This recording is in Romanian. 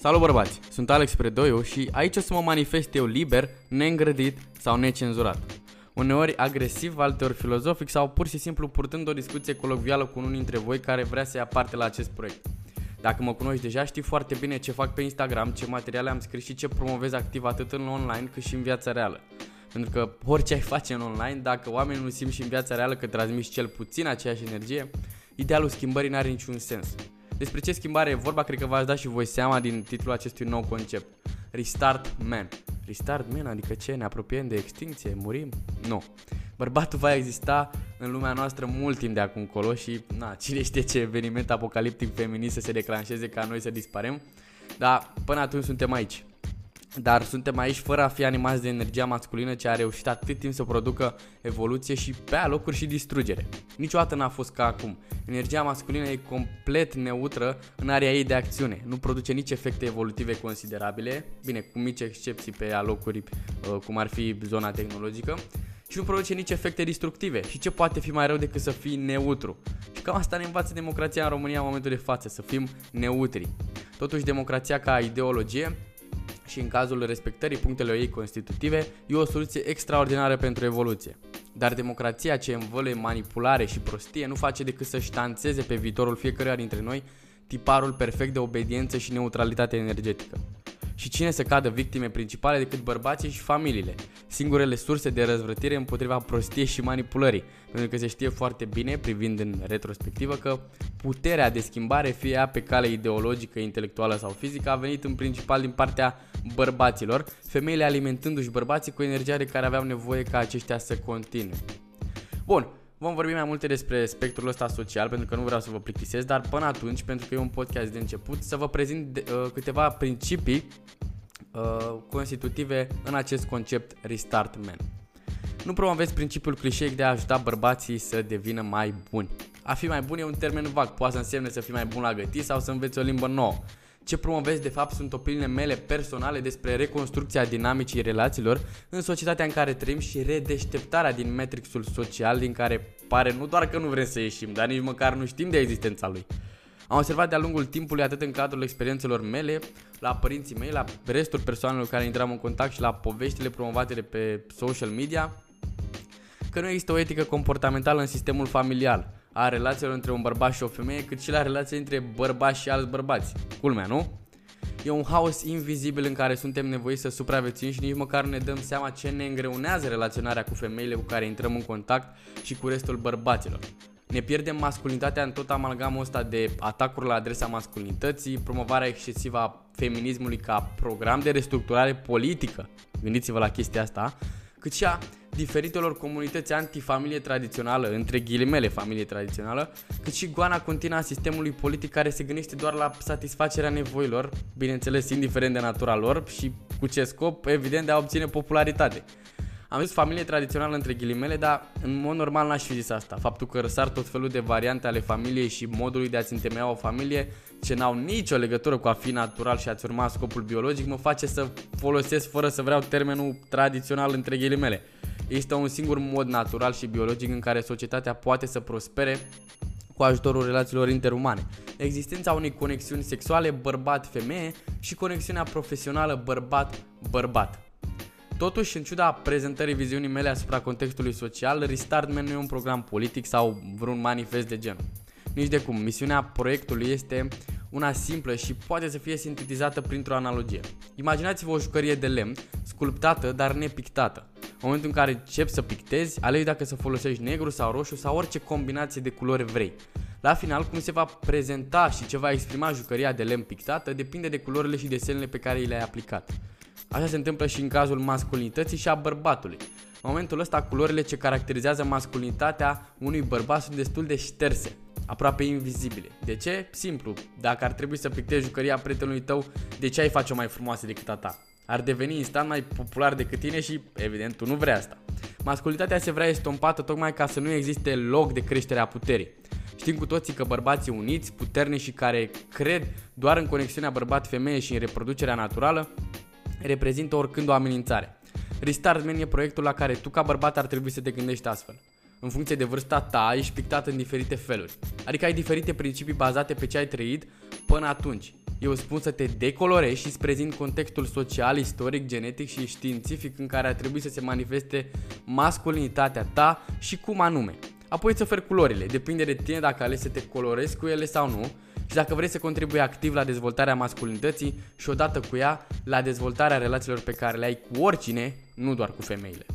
Salut bărbați, sunt Alex Predoiu și aici o să mă manifest eu liber, neîngrădit sau necenzurat. Uneori agresiv, alteori filozofic sau pur și simplu purtând o discuție colocvială cu unul dintre voi care vrea să ia parte la acest proiect. Dacă mă cunoști deja, știi foarte bine ce fac pe Instagram, ce materiale am scris și ce promovez activ atât în online cât și în viața reală. Pentru că orice ai face în online, dacă oamenii nu simt și în viața reală că transmiți cel puțin aceeași energie, idealul schimbării nu are niciun sens. Despre ce schimbare e vorba, cred că v-ați dat și voi seama din titlul acestui nou concept. Restart Man. Restart Man, adică ce? Ne apropiem de extinție? Murim? Nu. Bărbatul va exista în lumea noastră mult timp de acum încolo și, na, cine știe ce eveniment apocaliptic feminist să se declanșeze ca noi să disparem, dar până atunci suntem aici. Dar suntem aici fără a fi animați de energia masculină ce a reușit atât timp să producă evoluție și pe alocuri și distrugere. Niciodată n-a fost ca acum. Energia masculină e complet neutră în area ei de acțiune. Nu produce nici efecte evolutive considerabile, bine, cu mici excepții pe alocuri uh, cum ar fi zona tehnologică, și nu produce nici efecte destructive. Și ce poate fi mai rău decât să fii neutru? Și cam asta ne învață democrația în România în momentul de față, să fim neutri. Totuși, democrația ca ideologie și în cazul respectării punctelor ei constitutive, e o soluție extraordinară pentru evoluție. Dar democrația ce învăluie manipulare și prostie nu face decât să ștanțeze pe viitorul fiecăruia dintre noi tiparul perfect de obediență și neutralitate energetică și cine să cadă victime principale decât bărbații și familiile, singurele surse de răzvrătire împotriva prostiei și manipulării, pentru că se știe foarte bine, privind în retrospectivă, că puterea de schimbare, fie ea pe cale ideologică, intelectuală sau fizică, a venit în principal din partea bărbaților, femeile alimentându-și bărbații cu energia de care aveau nevoie ca aceștia să continue. Bun, Vom vorbi mai multe despre spectrul ăsta social, pentru că nu vreau să vă plictisesc, dar până atunci, pentru că e un podcast de început, să vă prezint de, uh, câteva principii uh, constitutive în acest concept Restart Man. Nu promovezi principiul clișeic de a ajuta bărbații să devină mai buni. A fi mai bun e un termen vag, poate să însemne să fii mai bun la gătit sau să înveți o limbă nouă. Ce promovezi de fapt sunt opiniile mele personale despre reconstrucția dinamicii relațiilor în societatea în care trăim și redeșteptarea din metrixul social din care pare nu doar că nu vrem să ieșim, dar nici măcar nu știm de existența lui. Am observat de-a lungul timpului, atât în cadrul experiențelor mele, la părinții mei, la restul persoanelor cu care intram în contact și la poveștile promovate pe social media, că nu există o etică comportamentală în sistemul familial a relațiilor între un bărbat și o femeie, cât și la relații între bărbați și alți bărbați. Culmea, nu? E un haos invizibil în care suntem nevoiți să supraviețuim și nici măcar nu ne dăm seama ce ne îngreunează relaționarea cu femeile cu care intrăm în contact și cu restul bărbaților. Ne pierdem masculinitatea în tot amalgamul ăsta de atacuri la adresa masculinității, promovarea excesivă a feminismului ca program de restructurare politică. Gândiți-vă la chestia asta cât și a diferitelor comunități antifamilie tradițională, între ghilimele familie tradițională, cât și goana continuă a sistemului politic care se gândește doar la satisfacerea nevoilor, bineînțeles indiferent de natura lor și cu ce scop, evident, de a obține popularitate. Am zis familie tradițională între ghilimele, dar în mod normal n-aș fi zis asta. Faptul că răsar tot felul de variante ale familiei și modului de a-ți întemeia o familie ce n-au nicio legătură cu a fi natural și a-ți urma scopul biologic mă face să folosesc fără să vreau termenul tradițional între ghilimele. Există un singur mod natural și biologic în care societatea poate să prospere cu ajutorul relațiilor interumane. Existența unei conexiuni sexuale bărbat-femeie și conexiunea profesională bărbat-bărbat. Totuși, în ciuda prezentării viziunii mele asupra contextului social, Restart Man nu e un program politic sau vreun manifest de genul. Nici de cum, misiunea proiectului este una simplă și poate să fie sintetizată printr-o analogie. Imaginați-vă o jucărie de lemn, sculptată, dar nepictată. În momentul în care începi să pictezi, alegi dacă să folosești negru sau roșu sau orice combinație de culori vrei. La final, cum se va prezenta și ce va exprima jucăria de lemn pictată depinde de culorile și desenele pe care le-ai aplicat. Așa se întâmplă și în cazul masculinității și a bărbatului. În momentul ăsta, culorile ce caracterizează masculinitatea unui bărbat sunt destul de șterse, aproape invizibile. De ce? Simplu. Dacă ar trebui să pictezi jucăria prietenului tău, de ce ai face-o mai frumoasă decât a ta? Ar deveni instant mai popular decât tine și, evident, tu nu vrei asta. Masculinitatea se vrea estompată tocmai ca să nu existe loc de creștere a puterii. Știm cu toții că bărbații uniți, puternici și care cred doar în conexiunea bărbat-femeie și în reproducerea naturală, reprezintă oricând o amenințare. Restart Man e proiectul la care tu ca bărbat ar trebui să te gândești astfel. În funcție de vârsta ta, ești pictat în diferite feluri. Adică ai diferite principii bazate pe ce ai trăit până atunci. Eu spun să te decolorezi și îți prezint contextul social, istoric, genetic și științific în care ar trebui să se manifeste masculinitatea ta și cum anume. Apoi îți oferi culorile, depinde de tine dacă alegi să te colorezi cu ele sau nu și dacă vrei să contribui activ la dezvoltarea masculinității și odată cu ea la dezvoltarea relațiilor pe care le ai cu oricine, nu doar cu femeile.